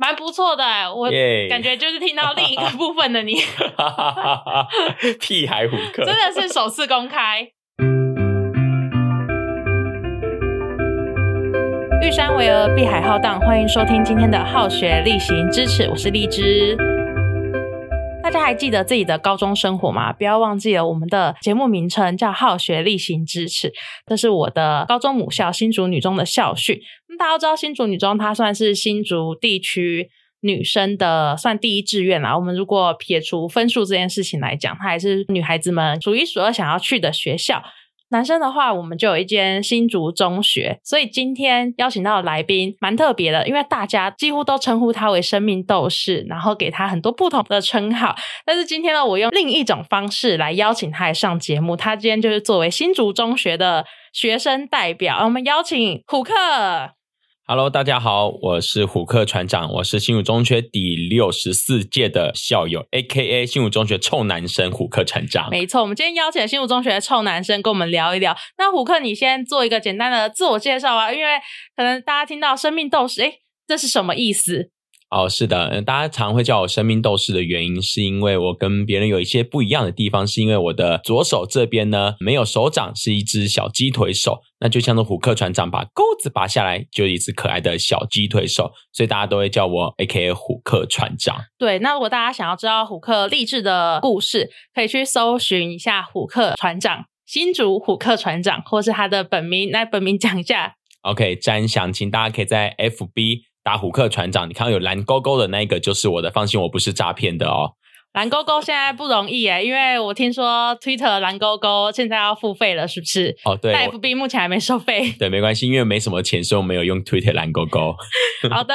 蛮不错的哎，我感觉就是听到另一个 部分的你，屁孩虎克，真的是首次公开。玉山巍峨，碧海浩荡，欢迎收听今天的好学力行支持，我是荔枝。大家还记得自己的高中生活吗？不要忘记了我们的节目名称叫“好学力行支持”，这是我的高中母校新竹女中的校训。大家都知道，新竹女中它算是新竹地区女生的算第一志愿啦。我们如果撇除分数这件事情来讲，它还是女孩子们数一数二想要去的学校。男生的话，我们就有一间新竹中学，所以今天邀请到的来宾蛮特别的，因为大家几乎都称呼他为生命斗士，然后给他很多不同的称号。但是今天呢，我用另一种方式来邀请他来上节目。他今天就是作为新竹中学的学生代表，我们邀请虎克。Hello，大家好，我是虎克船长，我是新武中学第六十四届的校友，A.K.A 新武中学臭男生虎克船长。没错，我们今天邀请新武中学的臭男生跟我们聊一聊。那虎克，你先做一个简单的自我介绍啊，因为可能大家听到生命斗士，诶，这是什么意思？哦，是的，嗯大家常会叫我生命斗士的原因，是因为我跟别人有一些不一样的地方，是因为我的左手这边呢没有手掌，是一只小鸡腿手，那就像是虎克船长把钩子拔下来，就一只可爱的小鸡腿手，所以大家都会叫我 A.K.A 虎克船长。对，那如果大家想要知道虎克励志的故事，可以去搜寻一下虎克船长。新竹虎克船长，或是他的本名，来本名讲一下。OK，詹详情大家可以在 FB 打虎克船长，你看到有蓝勾勾的那一个就是我的，放心，我不是诈骗的哦。蓝勾勾现在不容易耶，因为我听说 Twitter 蓝勾勾现在要付费了，是不是？哦，对，但 FB 目前还没收费。对，没关系，因为没什么钱，所以我没有用 Twitter 蓝勾勾。好的，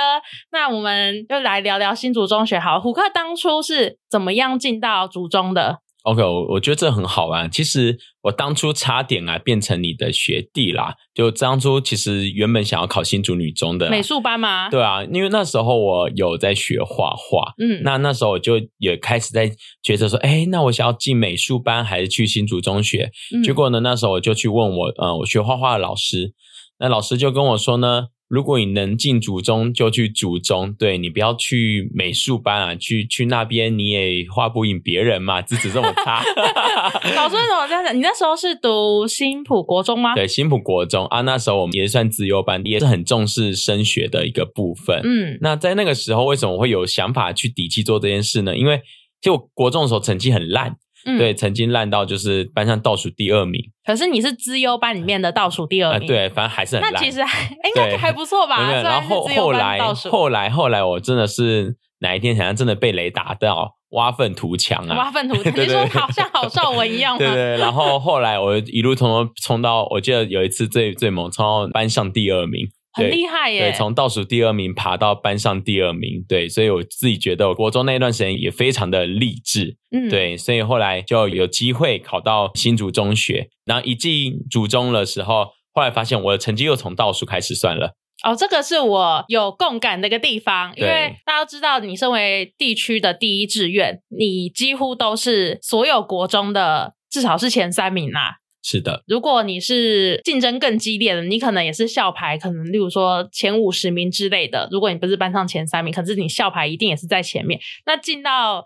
那我们就来聊聊新竹中学好了。虎克当初是怎么样进到竹中的？OK，我我觉得这很好玩。其实我当初差点啊变成你的学弟啦，就当初其实原本想要考新竹女中的美术班吗？，对啊，因为那时候我有在学画画，嗯，那那时候我就也开始在觉得说，哎，那我想要进美术班还是去新竹中学？嗯结果呢，那时候我就去问我，呃，我学画画的老师，那老师就跟我说呢，如果你能进祖中，就去祖中，对你不要去美术班啊，去去那边你也画不赢别人嘛，资质这么差。老师为什么这样讲？你那时候是读新浦国中吗？对，新浦国中啊，那时候我们也算自优班，也是很重视升学的一个部分。嗯，那在那个时候，为什么会有想法去底气做这件事呢？因为其实我国中的时候成绩很烂，嗯对，曾经烂到就是班上倒数第二名可是你是资优班里面的倒数第二啊、名，，对，反正还是很烂。那其实还 应该还不错吧？没有，然后资优班后来后来后来，我真的是哪一天好像真的被雷打到，挖粪图强啊！挖粪图，对对你说对好像郝邵文一样吗？对对，然后后来我一路从头冲到，我记得有一次最最猛，冲到班上第二名，很对厉害耶！对，从倒数第二名爬到班上第二名，对，所以我自己觉得我国中那一段时间也非常的励志，嗯，对，所以后来就有机会考到新竹中学，然后一进竹中的时候，后来发现我的成绩又从倒数开始算了，哦，这个是我有共感的一个地方，因为大家都知道，你身为地区的第一志愿，你几乎都是所有国中的至少是前三名啦。是的，如果你是竞争更激烈的，你可能也是校排，可能例如说前五十名之类的。如果你不是班上前三名，可是你校排一定也是在前面。那进到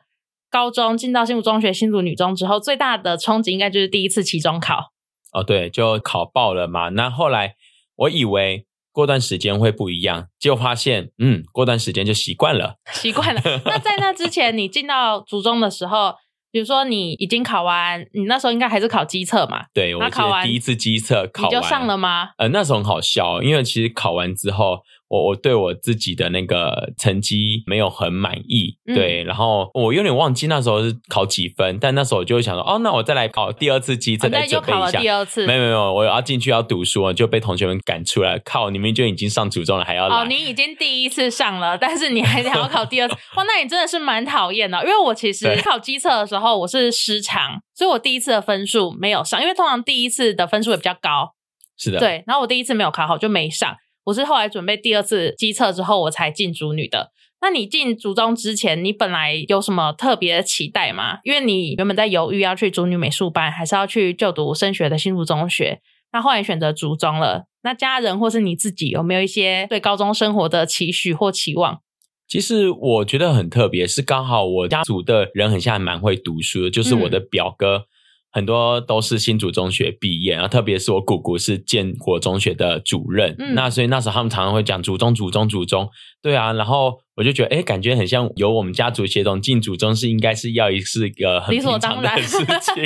高中，进到新竹中学、新竹女中之后，最大的冲击应该就是第一次期中考。哦，对，就考爆了嘛。那后来我以为过段时间会不一样，结果发现，嗯，过段时间就习惯了。习惯了。那在那之前，你进到 初中的时候，比如说你已经考完，你那时候应该还是考机测嘛？对，我考完第一次机测考完你就上了吗？呃，那时候很好笑，因为其实考完之后，我我对我自己的那个成绩没有很满意，嗯对，然后我有点忘记那时候是考几分，但那时候我就会想说，哦，那我再来考第二次机测哦那来又考了准备一下。第二次。没有没有，我要进去要读书，就被同学们赶出来。靠，你们就已经上初中了，还要来？哦，你已经第一次上了，但是你还想要考第二次，哇，那你真的是蛮讨厌的。因为我其实考机测的时候我是失常，所以我第一次的分数没有上，因为通常第一次的分数也比较高，是的，对。然后我第一次没有考好就没上，我是后来准备第二次机测之后我才进主女的。那你进族中之前，你本来有什么特别的期待吗？因为你原本在犹豫要去主女美术班，还是要去就读升学的新竹中学，那后来选择族中了。那家人或是你自己有没有一些对高中生活的期许或期望？其实我觉得很特别，是刚好我家族的人很像蛮会读书的，就是我的表哥。很多都是新竹中学毕业，然后特别是我姑姑是建国中学的主任，那所以那时候他们常常会讲祖宗、祖宗、祖宗，对啊，然后我就觉得，哎，感觉很像由我们家族协同进祖宗是应该是要一是一个很平常的事情，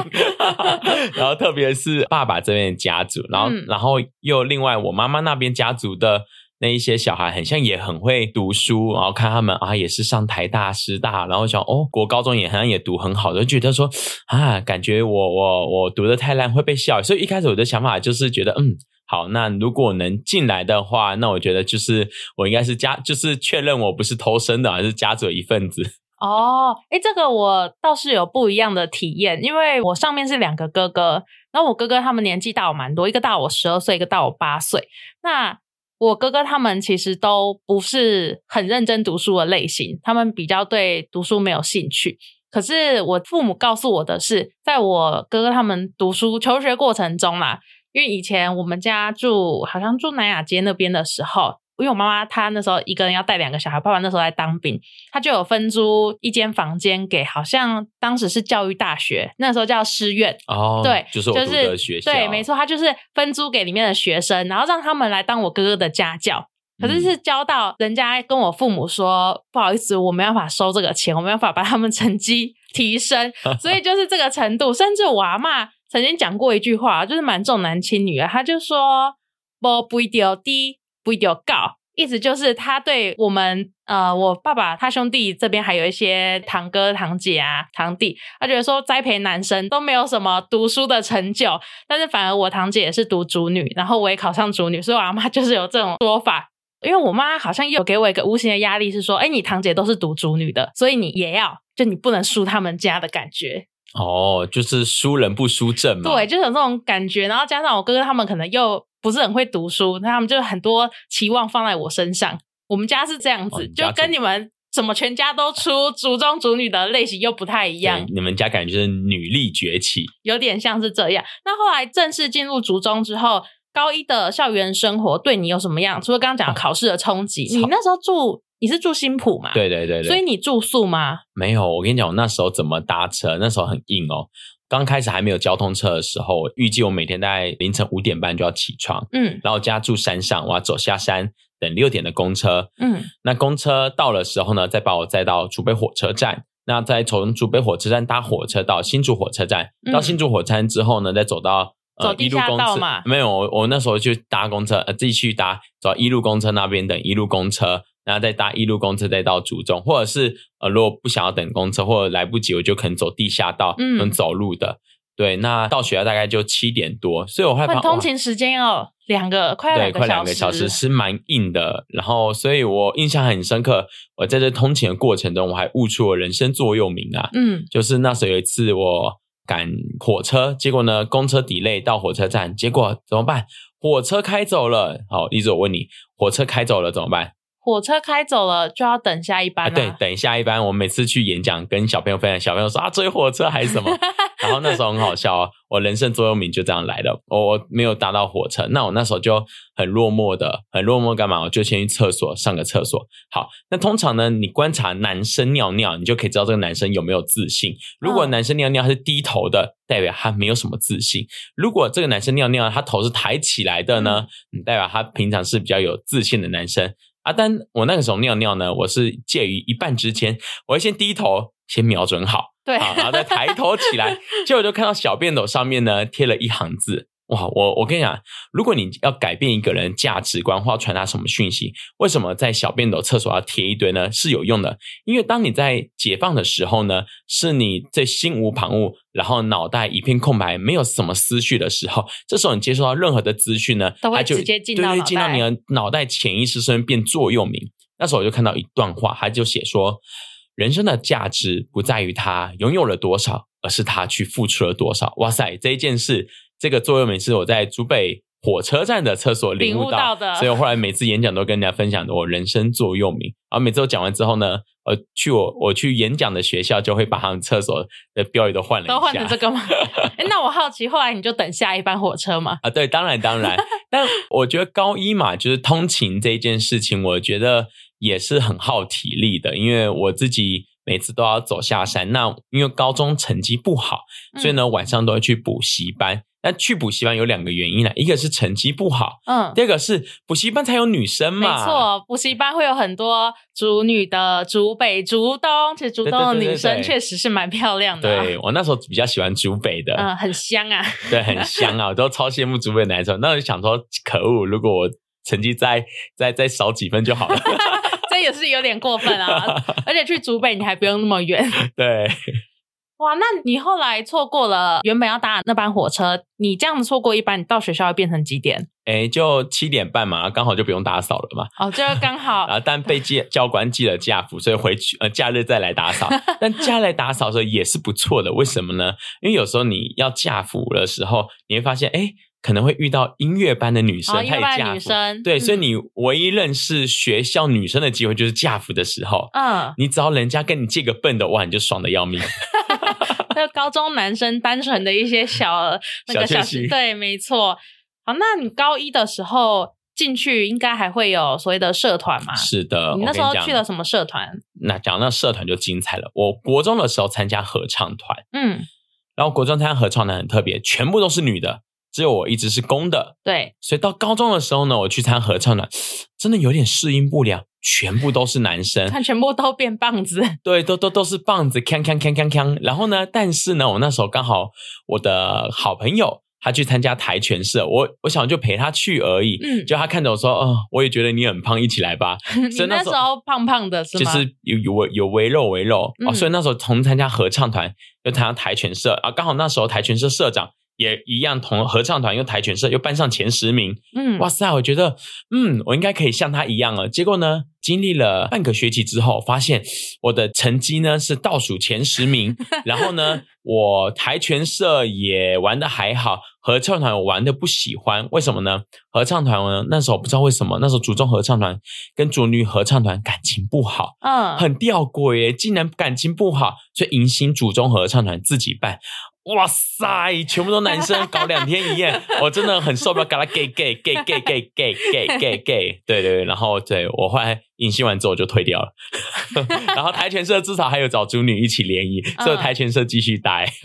然后特别是爸爸这边的家族，然后然后又另外我妈妈那边家族的。那一些小孩很像也很会读书，然后看他们啊，也是上台大师大，然后想哦，国高中也好像也读很好，就觉得说啊，感觉我我我读的太烂会被笑，所以一开始我的想法就是觉得嗯，好，那如果能进来的话，那我觉得就是我应该是家，就是确认我不是偷生的，而是家族一份子。哦，哎，这个我倒是有不一样的体验，因为我上面是两个哥哥，然后我哥哥他们年纪大我蛮多，一个大我十二岁，一个大我八岁，那。我哥哥他们其实都不是很认真读书的类型，他们比较对读书没有兴趣。可是我父母告诉我的是，在我哥哥他们读书求学过程中啦，因为以前我们家住好像住南雅街那边的时候。因为我妈妈她那时候一个人要带两个小孩，爸爸那时候在当兵，她就有分租一间房间给，好像当时是教育大学，那时候叫师院哦，对，就是就是学校，对，没错，她就是分租给里面的学生，然后让他们来当我哥哥的家教。可是是教到人家跟我父母说，不好意思，我没办法收这个钱，我没办法把他们成绩提升，所以 就是这个程度。甚至我阿妈曾经讲过一句话，就是蛮重男轻女的，他就说不不一定低。不一定告，意思就是他对我们呃，我爸爸他兄弟这边还有一些堂哥堂姐啊堂弟，他觉得说栽培男生都没有什么读书的成就，但是反而我堂姐也是读主女，然后我也考上主女，所以我阿妈就是有这种说法。因为我妈好像有给我一个无形的压力，是说，哎，你堂姐都是读主女的，所以你也要，就你不能输他们家的感觉。哦，就是输人不输阵嘛。对，就是有这种感觉，然后加上我哥哥他们可能又。不是很会读书，那他们就很多期望放在我身上。我们家是这样子，就跟你们怎么全家都出族中族女的类型又不太一样。你们家感觉是女力崛起，有点像是这样。那后来正式进入族中之后，高一的校园生活对你有什么样？除了刚刚讲考试的冲击，你那时候住你是住新浦嘛？对对对对，所以你住宿吗？没有，我跟你讲，我那时候怎么搭车？那时候很硬哦。刚开始还没有交通车的时候，预计我每天大概凌晨五点半就要起床，嗯，然后家住山上，我要走下山等六点的公车，嗯，那公车到了时候呢，再把我载到竹北火车站，那再从竹北火车站搭火车到新竹火车站，到新竹火车站之后呢，再走到呃一路公车嘛，没有，我我那时候就搭公车，呃，自己去搭走一路公车那边等一路公车。然后再搭一路公车再到竹中，或者是呃，如果不想要等公车或者来不及，我就可能走地下道，嗯，走路的。对，那到学校大概就七点多，所以我害怕通勤时间要两个快对快两个小时是蛮硬的。然后，所以我印象很深刻，我在这通勤的过程中，我还悟出了人生座右铭啊，嗯，就是那时候有一次我赶火车，结果呢公车 delay 到火车站，结果怎么办？火车开走了。好，一直我问你，火车开走了怎么办？火车开走了，就要等下一班啊！对，等下一班。我每次去演讲，跟小朋友分享，小朋友说啊，追火车还是什么？然后那时候很好笑哦，我人生座右铭就这样来的。我没有搭到火车，那我那时候就很落寞的，很落寞干嘛？我就先去厕所上个厕所。好，那通常呢，你观察男生尿尿，你就可以知道这个男生有没有自信。如果男生尿尿他是低头的，代表他没有什么自信；如果这个男生尿尿他头是抬起来的呢，代表他平常是比较有自信的男生。啊，但我那个时候尿尿呢，我是介于一半之间，我会先低头，先瞄准好，对，然后再抬头起来，结果就看到小便斗上面呢贴了一行字。哇，我我跟你讲，如果你要改变一个人价值观或传达什么讯息，为什么在小便斗厕所要贴一堆呢？是有用的，因为当你在解放的时候呢，是你在心无旁骛，然后脑袋一片空白，没有什么思绪的时候，这时候你接收到任何的资讯呢，它就直接进到进到你的脑袋，潜意识深变座右铭。那时候我就看到一段话，他就写说，人生的价值不在于他拥有了多少，而是他去付出了多少。哇塞，这一件事。这个座右铭是我在竹北火车站的厕所领悟到的，所以我后来每次演讲都跟人家分享的我人生座右铭。然后每次我讲完之后呢，呃，去我我去演讲的学校就会把他们厕所的标语都换了，都换成这个吗？哎，那我好奇，后来你就等下一班火车吗？啊，对，当然当然。但我觉得高一嘛，就是通勤这件事情，我觉得也是很耗体力的，因为我自己每次都要走下山。那因为高中成绩不好，所以呢晚上都会去补习班。那去补习班有两个原因啦，一个是成绩不好，嗯，第二个是补习班才有女生嘛没。错，补习班会有很多竹女的，竹北、竹东，其实竹东的女生确实是蛮漂亮的啊、对我那时候比较喜欢竹北的，嗯，很香啊。对，很香啊，我都超羡慕竹北的男生。那我就想说，可恶，如果我成绩再再再少几分就好了。这也是有点过分啊！而且去竹北你还不用那么远，对，哇！那你后来错过了原本要搭的那班火车，你这样子错过一班，你到学校会变成几点？哎，就七点半嘛，刚好就不用打扫了嘛。哦，就刚好然后 但被记教官记了假服，所以回去呃假日再来打扫。但假日来打扫的时候也是不错的，为什么呢？因为有时候你要假服的时候，你会发现，哎，可能会遇到音乐班的女生，她也嫁。女生，对，所以嗯你唯一认识学校女生的机会就是嫁服的时候。嗯，你只要人家跟你借个笨的，哇，你就爽的要命。就高中男生单纯的一些小 那个小小确幸对，没错。好，那你高一的时候进去，应该还会有所谓的社团嘛？是的，你那时候去了什么社团？那讲到社团就精彩了。我国中的时候参加合唱团，嗯，然后国中参加合唱团很特别，全部都是女的，只有我一直是公的。对，所以到高中的时候呢，我去参合唱团，真的有点适应不良，全部都是男生，看全部都变棒子，对，都都都是棒子，锵锵锵锵锵。然后呢，但是呢，我那时候刚好我的好朋友他去参加跆拳社，我我想就陪他去而已。嗯就他看着我说，哦，我也觉得你很胖，一起来吧。你所以那时候胖胖的是吗？就是有有围有围肉围肉、哦，嗯所以那时候从参加合唱团又参加跆拳社啊，刚好那时候跆拳社社长也一样，同合唱团又跆拳社又班上前十名，嗯，哇塞，我觉得嗯，我应该可以像他一样了。结果呢，经历了半个学期之后，发现我的成绩呢是倒数前十名，然后呢，我跆拳社也玩的还好，合唱团我玩的不喜欢，为什么呢？合唱团呢，那时候不知道为什么，那时候主中合唱团跟主女合唱团感情不好，嗯，很吊诡耶，竟然感情不好，所以迎新主中合唱团自己办。哇塞，全部都男生，搞两天一夜，我真的很受不了，搞他 gay gay gay gay gay gay gay gay gay，对对对，然后对我后来迎新完之后我就退掉了，然后跆拳社至少还有找主女一起联谊，所以跆拳社继续待。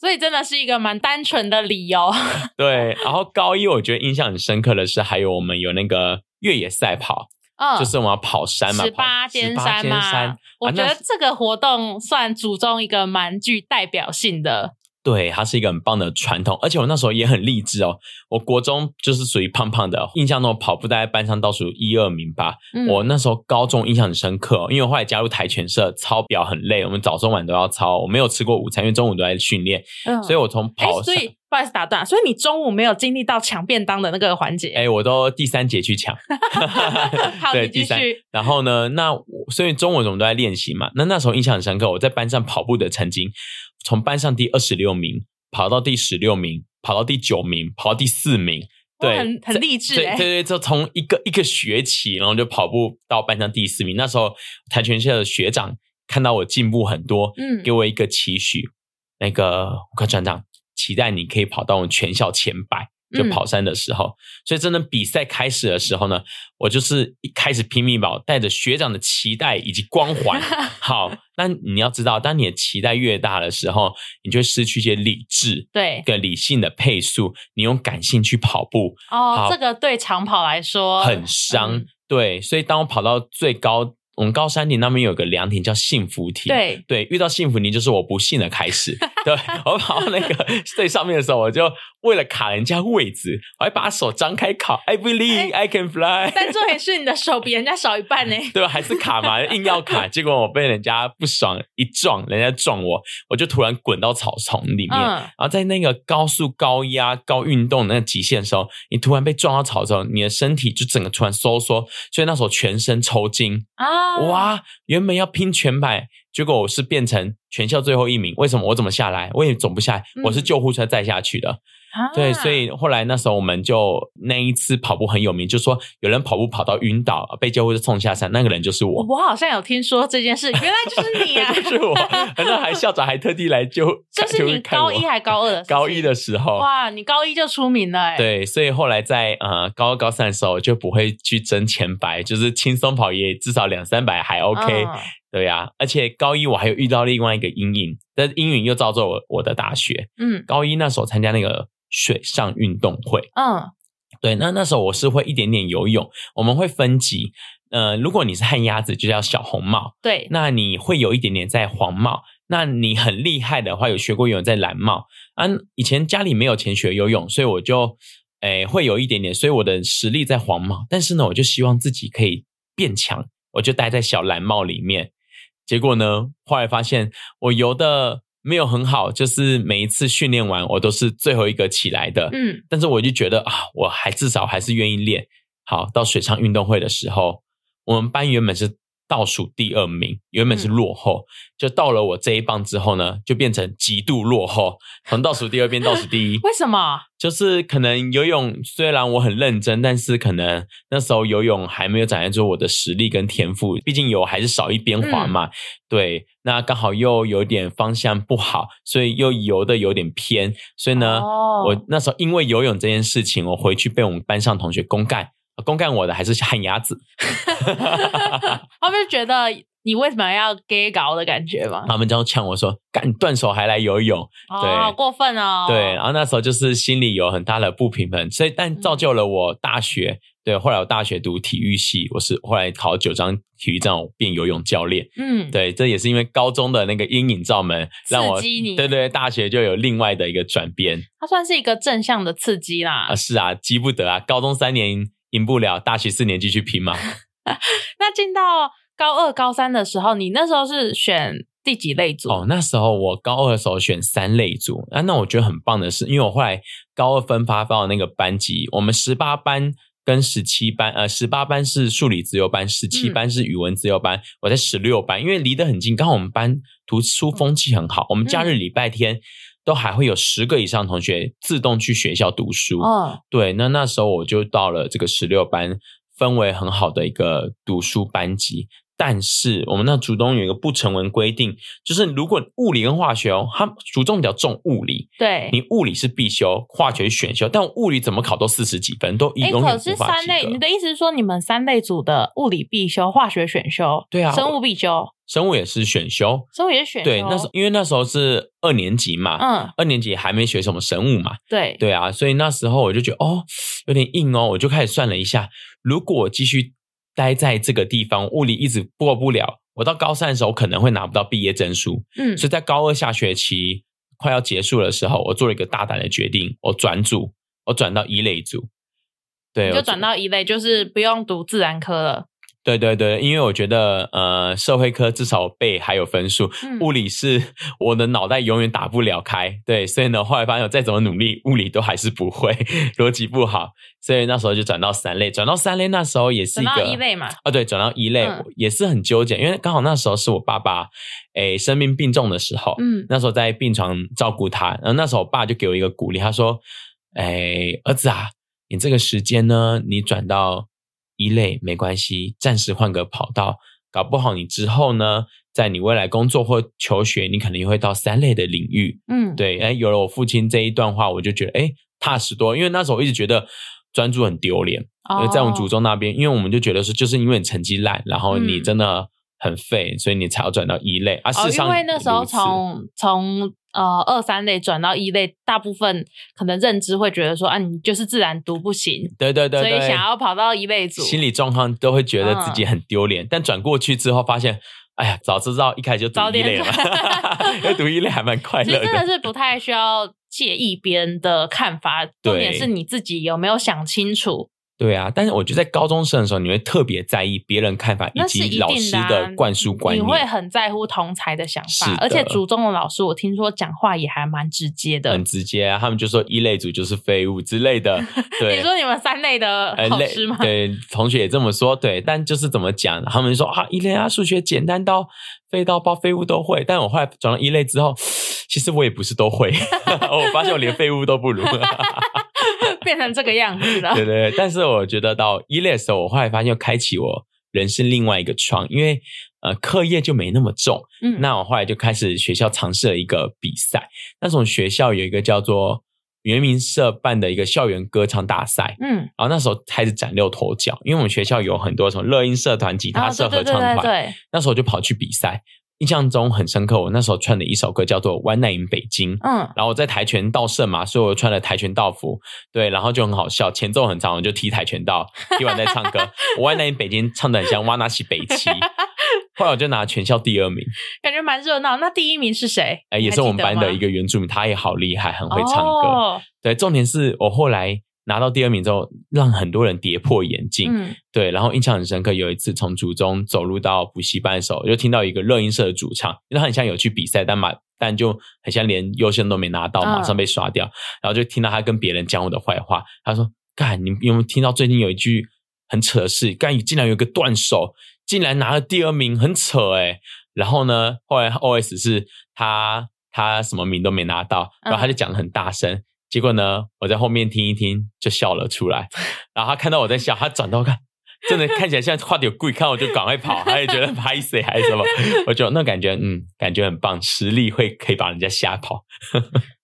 所以真的是一个蛮单纯的理由。对，然后高一我觉得印象很深刻的是，还有我们有那个越野赛跑，嗯，就是我们要跑山嘛，十八尖山山嘛，山我觉得这个活动算祖宗一个蛮具代表性的。对，它是一个很棒的传统，而且我那时候也很励志哦。我国中就是属于胖胖的，印象中跑步大概班上倒数一二名吧。嗯我那时候高中印象很深刻、哦，因为我后来加入跆拳社，操表很累，我们早中晚都要操，我没有吃过午餐，因为中午都在训练，嗯所以我从哎，跑上，所以不好意思打断，所以你中午没有经历到抢便当的那个环节。哎，我都第三节去抢，好，对，第三续。。然后呢，那我所以中午我们都在练习嘛。那那时候印象很深刻，我在班上跑步的曾经，从班上第二十六名跑到第十六名，跑到第九名，跑到第四名。对，很很励志哎对对对，就从一个一个学期，然后就跑步到班上第四名。那时候跆拳社的学长看到我进步很多，嗯给我一个期许，那个吴科船长期待你可以跑到我们全校前百。就嗯跑山的时候，所以真的比赛开始的时候呢，我就是一开始拼命跑，带着学长的期待以及光环。好，那你要知道，当你的期待越大的时候，你就会失去一些理智。对跟理性的配速，你用感性去跑步，哦，这个对长跑来说很伤。嗯对，所以当我跑到最高，我们高山顶那边有个凉亭叫幸福亭。对对，遇到幸福亭就是我不幸的开始。对我跑到那个最上面的时候，我就为了卡人家位置，我还把手张开卡，I believe I can fly。但重点是你的手比人家少一半呢。对吧？还是卡嘛，硬要卡，结果我被人家不爽一撞，人家撞我，我就突然滚到草丛里面。嗯然后在那个高速、高压、高运动的那个极限的时候，你突然被撞到草丛，你的身体就整个突然收缩，所以那时候全身抽筋。啊，哇，原本要拼全百，结果我是变成全校最后一名。为什么？我怎么下来？我也总不下来，嗯我是救护车载下去的。啊对，所以后来那时候我们就那一次跑步很有名，就说有人跑步跑到晕倒，被救护车送下山，那个人就是我。我好像有听说这件事，原来就是你 啊！就是我，那还校长还特地来救，这是你高一还高二的 高一的时候，哇，你高一就出名了哎！，对，所以后来在呃高二高三的时候就不会去争前百，就是轻松跑也至少两三百还 OK，、嗯对呀、而且高一我还有遇到另外一个阴影，但阴影又造就我我的大学。嗯高一那时候参加那个水上运动会，嗯对，那那时候我是会一点点游泳，我们会分级。呃，如果你是旱鸭子，就叫小红帽，对，那你会有一点点在黄帽。那你很厉害的话，有学过游泳在蓝帽啊。以前家里没有钱学游泳，所以我就诶会有一点点，所以我的实力在黄帽。但是呢，我就希望自己可以变强，我就待在小蓝帽里面。结果呢，后来发现我游的没有很好，就是每一次训练完，我都是最后一个起来的。嗯但是我就觉得啊，我还至少还是愿意练。好，到水上运动会的时候，我们班原本是倒数第二名，原本是落后，就到了我这一棒之后呢，就变成极度落后，从倒数第二变倒数第一。为什么？就是可能游泳虽然我很认真，但是可能那时候游泳还没有展现出我的实力跟天赋，毕竟游还是少一边滑嘛。对，那刚好又有点方向不好，所以又游的有点偏，所以呢，哦我那时候因为游泳这件事情，我回去被我们班上同学公干，公干我的还是旱鸭子。他们就觉得你为什么要 gay 搞的感觉吗？他们就呛我说：“干断手还来游泳。”哦，对好过分哦！对，然后那时候就是心里有很大的不平衡，所以但造就了我大学。对，后来我大学读体育系，我是后来考九张体育证，我变游泳教练。嗯，对，这也是因为高中的那个阴影罩门，让我刺激你对对，大学就有另外的一个转变它算是一个正向的刺激啦啊！。是啊，急不得啊，高中三年赢不了，大学四年继续拼嘛。那进到高二、高三的时候，你那时候是选第几类组？哦，那时候我高二的时候选三类组，啊，那我觉得很棒的是，因为我后来高二分发到那个班级，我们十八班跟十七班，呃，十八班是数理自由班，十七嗯班是语文自由班，我在十六班，因为离得很近，刚好我们班读书风气很好，我们假日礼拜天。都还会有十个以上同学自动去学校读书，嗯对，那那时候我就到了这个十六班，氛围很好的一个读书班级。但是我们那主中有一个不成文规定，就是如果物理跟化学哦，它主中比较重物理，对。你物理是必修，化学是选修，但物理怎么考都四十几分，都一，永远可是三类，你。的意思是说，你们三类组的物理必修、化学选修，对啊生物必修，生物也是选修，生物也是选修。对，那时候因为那时候是二年级嘛，嗯，二年级还没学什么生物嘛，对，对啊，所以那时候我就觉得哦，有点硬哦，我就开始算了一下，如果我继续待在这个地方，物理一直过不了，我到高三的时候可能会拿不到毕业证书。嗯所以在高二下学期快要结束的时候，我做了一个大胆的决定，我转组，我转到一类组。对，我就转到一类，就是不用读自然科了。对对对，因为我觉得呃，社会科至少背还有分数，嗯物理是我的脑袋永远打不了开。对，所以呢，后来发现我再怎么努力，物理都还是不会，逻辑不好，所以那时候就转到三类。转到三类那时候也是转一个到一类嘛，啊，对，转到一类、嗯也是很纠结，因为刚好那时候是我爸爸诶生病病重的时候，嗯那时候在病床照顾他，然后那时候我爸就给我一个鼓励，他说：“哎，儿子啊，你这个时间呢，你转到一类没关系，暂时换个跑道，搞不好你之后呢，在你未来工作或求学，你可能也会到三类的领域。嗯，对，哎，有了我父亲这一段话，我就觉得哎踏实多，因为那时候我一直觉得专注很丢脸，因为在我们祖哦宗那边，因为我们就觉得说，就是因为你成绩烂，然后你嗯。真的很废，所以你才要转到一类啊。事哦，因为那时候从从呃二三类转到一类，大部分可能认知会觉得说啊，你就是自然读不行，对对对对，所以想要跑到一类组。心理状况都会觉得自嗯己很丢脸，但转过去之后发现，哎呀，早知道一开始就读一类了，因为读一类还蛮快乐其实真的是不太需要介意别人的看法，重点是你自己有没有想清楚。对啊，但是我觉得在高中生的时候，你会特别在意别人看法以及老师的灌输观念，你会很在乎同才的想，法而且族中的老师，我听说讲话也还蛮直接的。很直接啊。他们就说一类组就是废物之类的，对。你说你们三类的老师吗？对，同学也这么说，对，但就是怎么讲，他们说啊，一类啊，数学简单到废到包废物都会。但我后来转到一类之后，其实我也不是都会，我发现我连废物都不如。变成这个样子了。对 对对，但是我觉得到一类的时候，我后来发现又开启我人生另外一个窗，因为呃课业就没那么重。嗯，那我后来就开始学校尝试了一个比赛，那从学校有一个叫做圆明社办的一个校园歌唱大赛。嗯，然后那时候开始崭露头角，因为我们学校有很多什么乐音社团、吉他社、合唱团，对，那时候就跑去比赛。印象中很深刻，我那时候穿的一首歌叫做《One Night in 北京》，嗯，然后我在跆拳道社嘛，所以我穿了跆拳道服，对，然后就很好笑，前奏很长，我就踢跆拳道，踢完再唱歌。我 One Night in 北京唱的很像哇那西北七，后来我就拿全校第二名，感觉蛮热闹。那第一名是谁？哎，也是我们班的一个原住民，他也好厉害，很会唱歌。对，重点是我后来。拿到第二名之后，让很多人跌破眼镜。嗯，对，然后印象很深刻。有一次从主中走路到补习班的时候，就听到一个乐音社的主唱，因为他很像有去比赛，但马但就很像连优胜都没拿到，马上被刷掉。然后就听到他跟别人讲我的坏话。他说：“干，你有没有听到最近有一句很扯的事？干，竟然有个断手，竟然拿了第二名，很扯哎。”然后呢，后来 O S 是他他什么名都没拿到，然后他就讲的很大声。结果呢，我在后面听一听就笑了出来，然后他看到我在笑，他转头看，真的看起来像画的有鬼，看我就赶快跑，他也觉得拍谁还是什么，我就那感觉，嗯，感觉很棒，实力会可以把人家吓跑，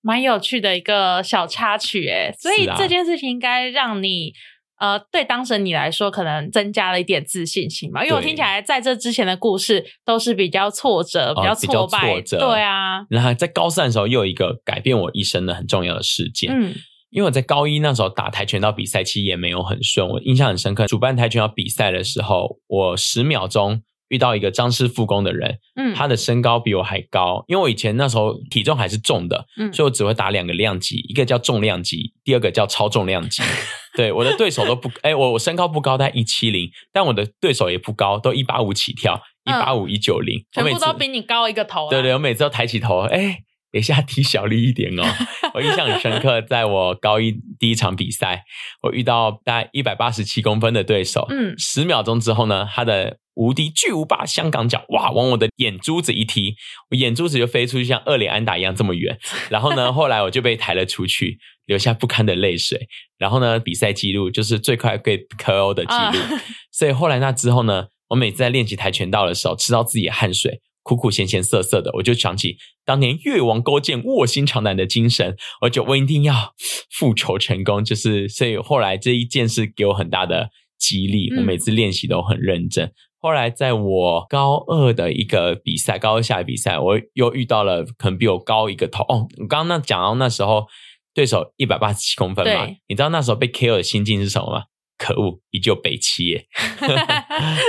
蛮有趣的一个小插曲哎，所以这件事情应该让你。呃，对当时你来说，可能增加了一点自信心嘛？因为我听起来，在这之前的故事都是比较挫折、比较挫败。对啊。然后在高三的时候，又有一个改变我一生的很重要的事件。嗯，因为我在高一那时候打跆拳道比赛，其实也没有很顺。我印象很深刻，主办跆拳道比赛的时候，我十秒钟。遇到一个张师复工的人，嗯，他的身高比我还高，因为我以前那时候体重还是重的，嗯，所以我只会打两个量级，一个叫重量级，第二个叫超重量级。对，我的对手都不，哎，我我身高不高，但一七零，但我的对手也不高，都一八五起跳，一八五一九零，全部都比你高一个头。对对，我每次都抬起头，哎，等一下踢小力一点哦。我印象很深刻，在我高一第一场比赛，我遇到大概一百八十七公分的对手，嗯，十秒钟之后呢，他的。无敌巨无霸香港脚，哇！往我的眼珠子一踢，我眼珠子就飞出去，像二连安打一样这么远。然后呢，后来我就被抬了出去，留下不堪的泪水。然后呢，比赛记录就是最快被 KO 的记录。所以后来那之后呢，我每次在练习跆拳道的时候，吃到自己的汗水，苦苦咸咸涩涩的，我就想起当年越王勾践卧薪尝胆的精神，我就我一定要复仇成功。就是所以后来这一件事给我很大的激励，我每次练习都很认真。后来，在我高二的一个比赛，高二下的比赛，我又遇到了可能比我高一个头哦。我刚刚那讲到那时候对手一百八十七公分嘛，你知道那时候被 KO 的心境是什么吗？可恶，依旧北七耶。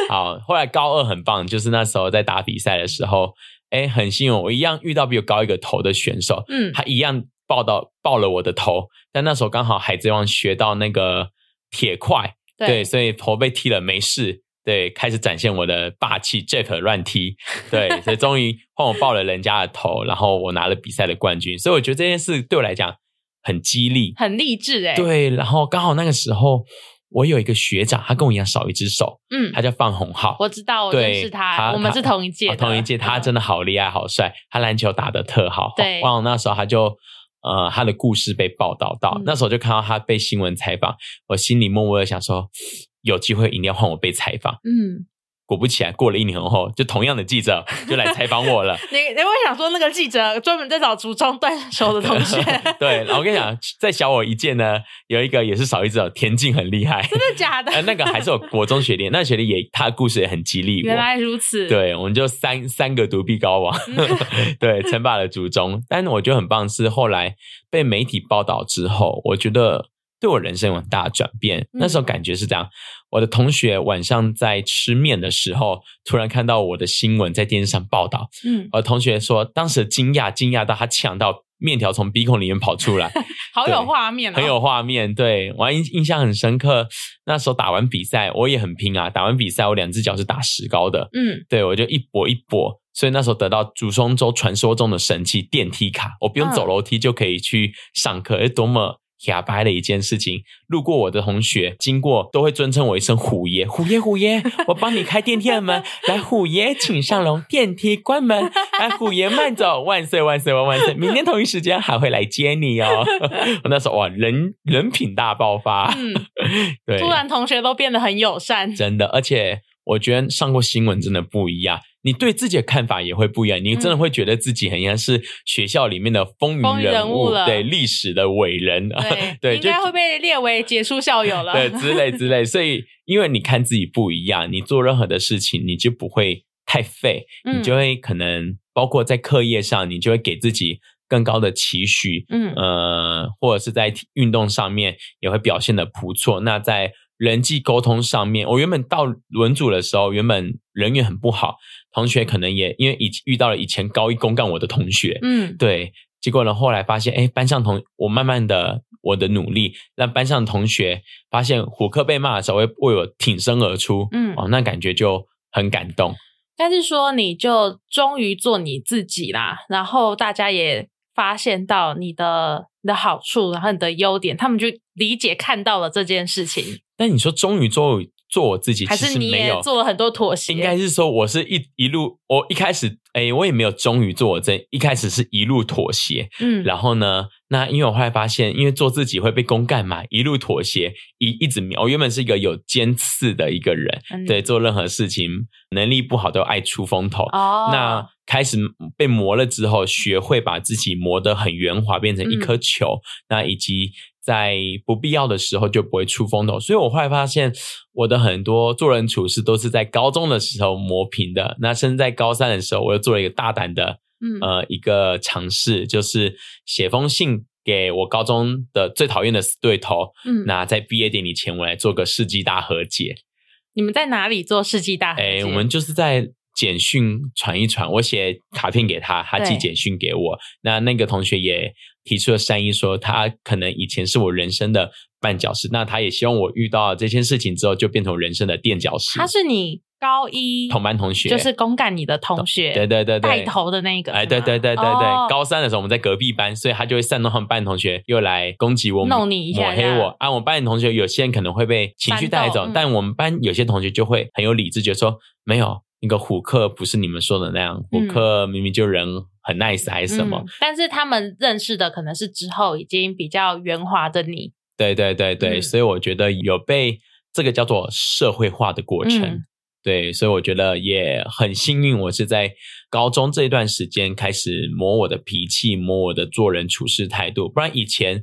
好，后来高二很棒，就是那时候在打比赛的时候，哎，很幸运，我一样遇到比我高一个头的选手，嗯，他一样抱到抱了我的头，但那时候刚好海贼王学到那个铁块，对，所以头被踢了没事。对，开始展现我的霸气，Jeff 乱踢，对，所以终于换我爆了人家的头，然后我拿了比赛的冠军，所以我觉得这件事对我来讲很激励，很励志哎。对，然后刚好那个时候我有一个学长，他跟我一样少一只手，嗯，他叫范宏浩，我知道，我认识他，我们是同一届，同一届，他真的好厉害，好帅，他篮球打的特好，对，忘了那时候他就呃他的故事被报道到，那时候就看到他被新闻采访，我心里默默的想说。有机会一定要换我被采访。嗯，果不其然，过了一年后，就同样的记者就来采访我了。你你会想说，那个记者专门在找竹中断手的同学？对，然后我跟你讲，在小我一届呢，有一个也是少一只手，田径很厉害。真的假的？那个还是我国中学弟，那学弟也他的故事也很激励。原来如此。对，我们就三三个独臂高王，对，称霸了竹中。但我觉得很棒是后来被媒体报道之后，我觉得。对我人生有很大的转变。那时候感觉是这样：我的同学晚上在吃面的时候，突然看到我的新闻在电视上报道。嗯，我同学说，当时惊讶，惊讶到他呛到面条从鼻孔里面跑出来，好有画面，很有画面。对我印印象很深刻。那时候打完比赛，我也很拼啊！打完比赛，我两只脚是打石膏的。嗯，对我就一跛一跛，所以那时候得到祖松州传说中的神器电梯卡，我不用走楼梯就可以去上课，哎，多么！哑巴的一件事情。路过我的同学经过都会尊称我一声虎爷，虎爷虎爷，我帮你开电梯的门，来虎爷请上楼，电梯关门，来虎爷慢走，万岁万岁万万岁，明天同一时间还会来接你哦。我那时候哇，人人品大爆发，嗯，对，突然同学都变得很友善，真的，而且我觉得上过新闻真的不一样，你对自己的看法也会不一样，你真的会觉得自己很像是学校里面的风风云云人人物了对历史的伟人，对，应该会被列为杰出校友了。对之类之类，所以因为你看自己不一样，你做任何的事情你就不会太废，嗯你就会可能包括在课业上，你就会给自己更高的期许，嗯呃，或者是在运动上面也会表现的不错。那在人际沟通上面，我原本到文组的时候，原本人缘很不好，同学可能也因为以遇到了以前高一公干我的同学，嗯，对，结果呢，后来发现，哎，班上同我慢慢的我的努力，让班上的同学发现虎克被骂的时候会为我挺身而出，嗯哦，那感觉就很感动。但是说你就终于做你自己啦，然后大家也发现到你的你的好处，然后你的优点，他们就理解看到了这件事情，但你说终于做做我自己，其还是你实没有。也做了很多妥协？应该是说，我是一一路，我一开始，哎，我也没有终于做我这，一开始是一路妥协，嗯，然后呢，那因为我后来发现，因为做自己会被公干嘛，一路妥协，一一直我原本是一个有尖刺的一个人，嗯对，做任何事情能力不好都爱出风头。哦，那开始被磨了之后，学会把自己磨得很圆滑，变成一嗯颗球。那以及在不必要的时候就不会出风头。所以我后来发现，我的很多做人处事都是在高中的时候磨平的。那甚至在高三的时候，我又做了一个大胆的嗯呃一个尝试，就是写封信给我高中的最讨厌的死对头。嗯，那在毕业典礼前，我来做个世纪大和解。你们在哪里做世纪大和哎，解？我们就是在简讯传一传，我写卡片给他，他寄对简讯给我。那那个同学也提出了善意，说他可能以前是我人生的绊脚石，那他也希望我遇到这件事情之后，就变成人生的垫脚石。他是你高一同班同学，就是公干你的同学，对对对对。带头的那个，哎，对对对对对，哦。高三的时候我们在隔壁班，所以他就会煽动他们班同学又来攻击我，弄你一下抹黑我。啊，我们班的同学有些人可能会被情绪带走，嗯但我们班有些同学就会很有理智，觉得说没有那个虎克不是你们说的那样，虎克明明就人很 nice 还是什么嗯。但是他们认识的可能是之后已经比较圆滑的你，对对对对，嗯所以我觉得有被这个叫做社会化的过程。嗯对，所以我觉得也很幸运，我是在高中这一段时间开始磨我的脾气，磨我的做人处事态度。不然以前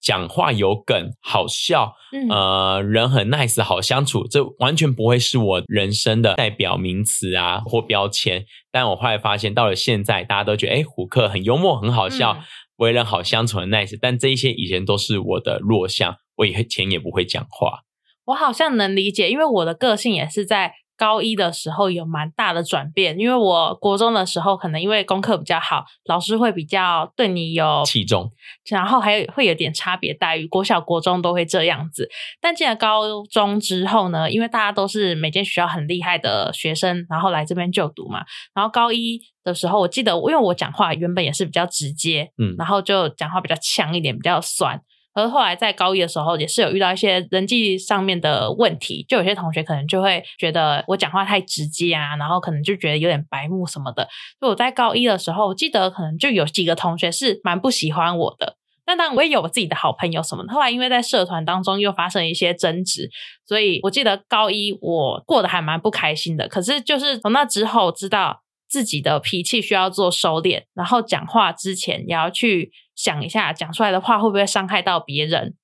讲话有梗、好笑，嗯呃，人很 nice、好相处，这完全不会是我人生的代表名词啊或标签。但我后来发现，到了现在，大家都觉得，哎，胡克很幽默、很好笑，嗯为人好相处、很 nice。但这一些以前都是我的弱项，我以前也不会讲话。我好像能理解，因为我的个性也是在高一的时候有蛮大的转变。因为我国中的时候，可能因为功课比较好，老师会比较对你有器重，然后还有会有点差别待遇，国小、国中都会这样子。但进了高中之后呢，因为大家都是每间学校很厉害的学生，然后来这边就读嘛。然后高一的时候，我记得因为我讲话原本也是比较直接，嗯然后就讲话比较呛一点，比较酸。可是后来在高一的时候，也是有遇到一些人际上面的问题，就有些同学可能就会觉得我讲话太直接啊，然后可能就觉得有点白目什么的。就我在高一的时候，我记得可能就有几个同学是蛮不喜欢我的。那当然，我也有我自己的好朋友什么的。后来因为在社团当中又发生一些争执，所以我记得高一我过得还蛮不开心的。可是就是从那之后，知道自己的脾气需要做收敛，然后讲话之前也要去想一下，讲出来的话会不会伤害到别人。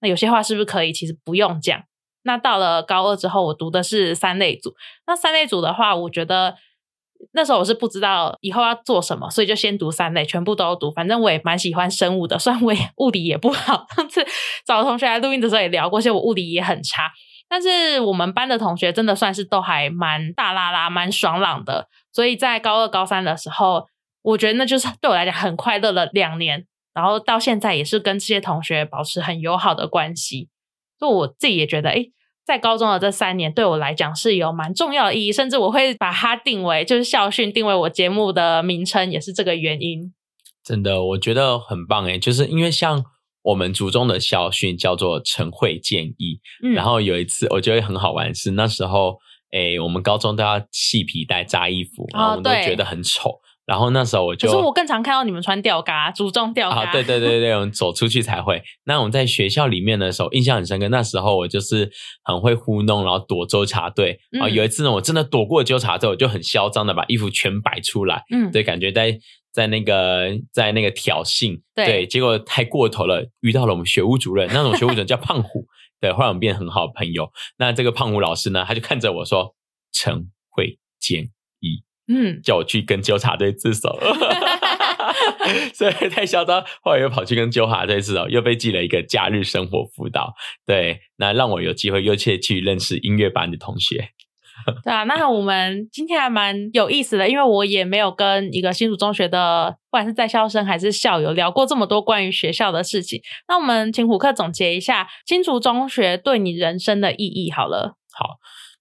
那有些话是不是可以其实不用讲？那到了高二之后，我读的是三类组。那三类组的话，我觉得那时候我是不知道以后要做什么，所以就先读三类，全部都读。反正我也蛮喜欢生物的，虽然我也物理也不好。上次找同学来录音的时候也聊过，其实我物理也很差。但是我们班的同学真的算是都还蛮大拉拉、蛮爽朗的，所以在高二、高三的时候，我觉得那就是 对我来讲很快乐的两年。然后到现在也是跟这些同学保持很友好的关系，就我自己也觉得，哎，在高中的这三年对我来讲是有蛮重要的意义，甚至我会把它定为就是校训，定为我节目的名称，也是这个原因。真的，我觉得很棒诶，就是因为像我们族中的校训叫做晨会建议。嗯然后有一次我觉得很好玩是那时候，诶，我们高中都要系皮带扎衣服，然后我们都觉得很丑。然后那时候我就可是我更常看到你们穿吊嘎，注重吊嘎。啊，对对对对，我们走出去才会。那我们在学校里面的时候，印象很深刻。那时候我就是很会糊弄，然后躲纠察队。嗯啊，有一次呢，我真的躲过纠察队，我就很嚣张的把衣服全摆出来，嗯，对，感觉在在那个在那个挑衅，对结果太过头了，遇到了我们学务主任，那种学务主任叫胖虎，对，后来我们变很好的朋友。那这个胖虎老师呢，他就看着我说：“陈慧建议。”嗯，叫我去跟纠察队自首，所以太嚣张。后来又跑去跟纠察队自首，又被记了一个假日生活辅导。对，那让我有机会又去去认识音乐班的同学。对啊，那我们今天还蛮有意思的，因为我也没有跟一个新竹中学的，不管是在校生还是校友聊过这么多关于学校的事情。那我们请虎克总结一下新竹中学对你人生的意义好了。好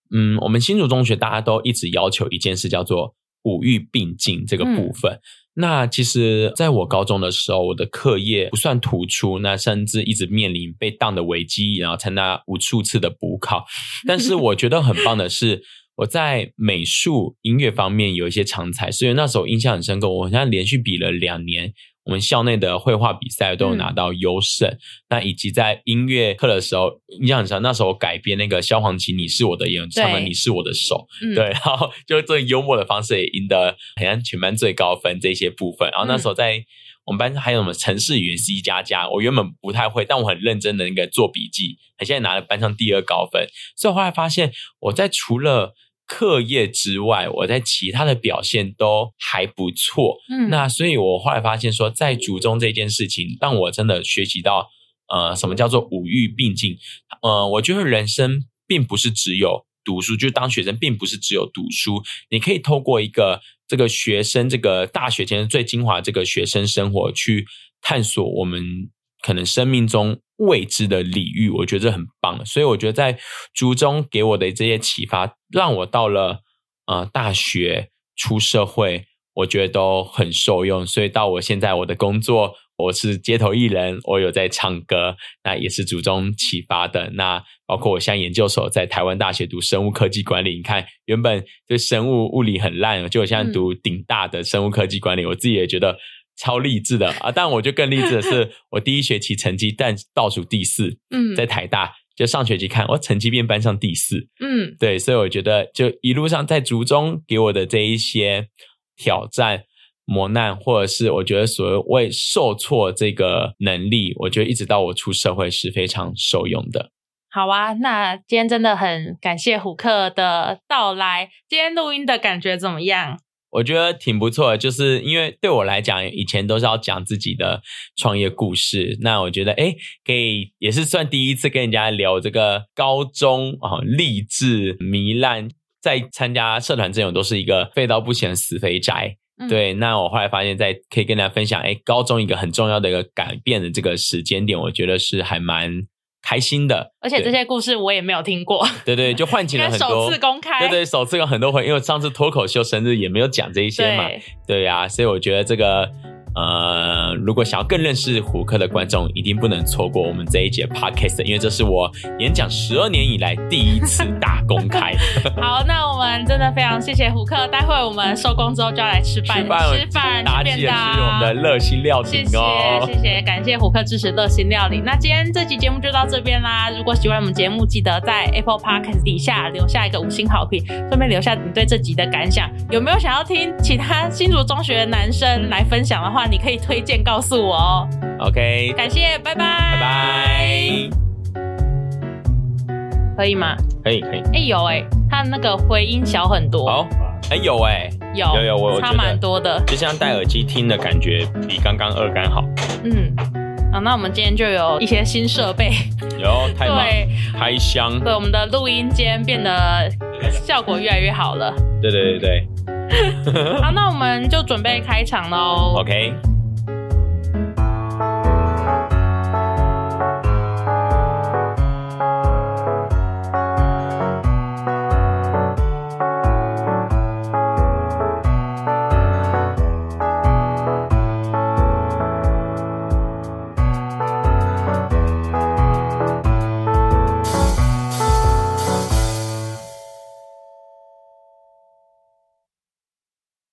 嗯，我们新竹中学大家都一直要求一件事，叫做五育并进这个部分。那其实，在我高中的时候，我的课业不算突出，那甚至一直面临被当的危机，然后参加无数次的补考。但是我觉得很棒的是，我在美术、音乐方面有一些长才，所以那时候印象很深刻。我好像连续比了两年，我们校内的绘画比赛都有拿到优胜。那以及在音乐课的时候，印象很深。那时候改编那个萧煌奇《你是我的眼》，唱的《你是我的手》，嗯，对，然后就这幽默的方式也赢得好像全班最高分这些部分。然后那时候在我们班还有什么城市语言 C 加加，我原本不太会，但我很认真的那个做笔记，现在拿了班上第二高分。所以我后来发现，我在除了课业之外，我在其他的表现都还不错。嗯，那所以，我后来发现说，在族中这件事情，让我真的学习到，呃，什么叫做五育并进。呃，我觉得人生并不是只有读书，就是当学生，并不是只有读书。你可以透过一个这个学生，这个大学前最精华这个学生生活，去探索我们可能生命中未知的领域。我觉得这很棒。所以，我觉得在族中给我的这些启发，让我到了呃大学出社会。我觉得都很受用，所以到我现在我的工作，我是街头艺人，我有在唱歌，那也是祖宗启发的。那包括我现在研究所在台湾大学读生物科技管理，你看原本对生物物理很烂，就我现在读顶大的生物科技管理，我自己也觉得超励志的啊！但我就更励志的是，我第一学期成绩但倒数第四，嗯，在台大。就上学期看，我成绩变班上第四，嗯，对，所以我觉得就一路上在族中给我的这一些。挑战、磨难，或者是我觉得所谓受挫这个能力，我觉得一直到我出社会是非常受用的。好啊，那今天真的很感谢虎克的到来。今天录音的感觉怎么样？我觉得挺不错的，就是因为对我来讲，以前都是要讲自己的创业故事。那我觉得，哎，可以也是算第一次跟人家聊这个高中啊，励志糜烂。在参加社团这种都是一个废到不行的死肥宅，嗯、对。那我后来发现，在可以跟大家分享，哎，高中一个很重要的一个改变的这个时间点，我觉得是还蛮开心的。而且这些故事我也没有听过，对对，就唤起了很多首次公开，对对，首次有很多回，因为上次脱口秀生日也没有讲这一些嘛，对呀、啊，所以我觉得这个。呃，如果想要更认识虎克的观众，一定不能错过我们这一节 podcast，因为这是我演讲十二年以来第一次大公开。好，那我们真的非常谢谢虎克，待会我们收工之后就要来吃饭，吃饭，吃饭，大家记得吃我们的热心料理哦。谢谢，谢谢，感谢虎克支持热心料理。那今天这期节目就到这边啦。如果喜欢我们节目，记得在 Apple Podcast 底下留下一个五星好评，顺便留下你对这集的感想。有没有想要听其他新竹中学的男生来分享的话？你可以推荐告诉我哦。OK，感谢，拜拜，拜拜。可以吗？可以，可以。哎、欸，有哎、欸，他那个回音小很多。好，哎、欸，有哎、欸，有有有，我差蛮多的，就像戴耳机听的感觉，比刚刚二杆好。嗯。啊，那我们今天就有一些新设备，有太棒，对，开箱，对，我们的录音间变得效果越来越好了。对对对对。好，那我们就准备开场喽。OK。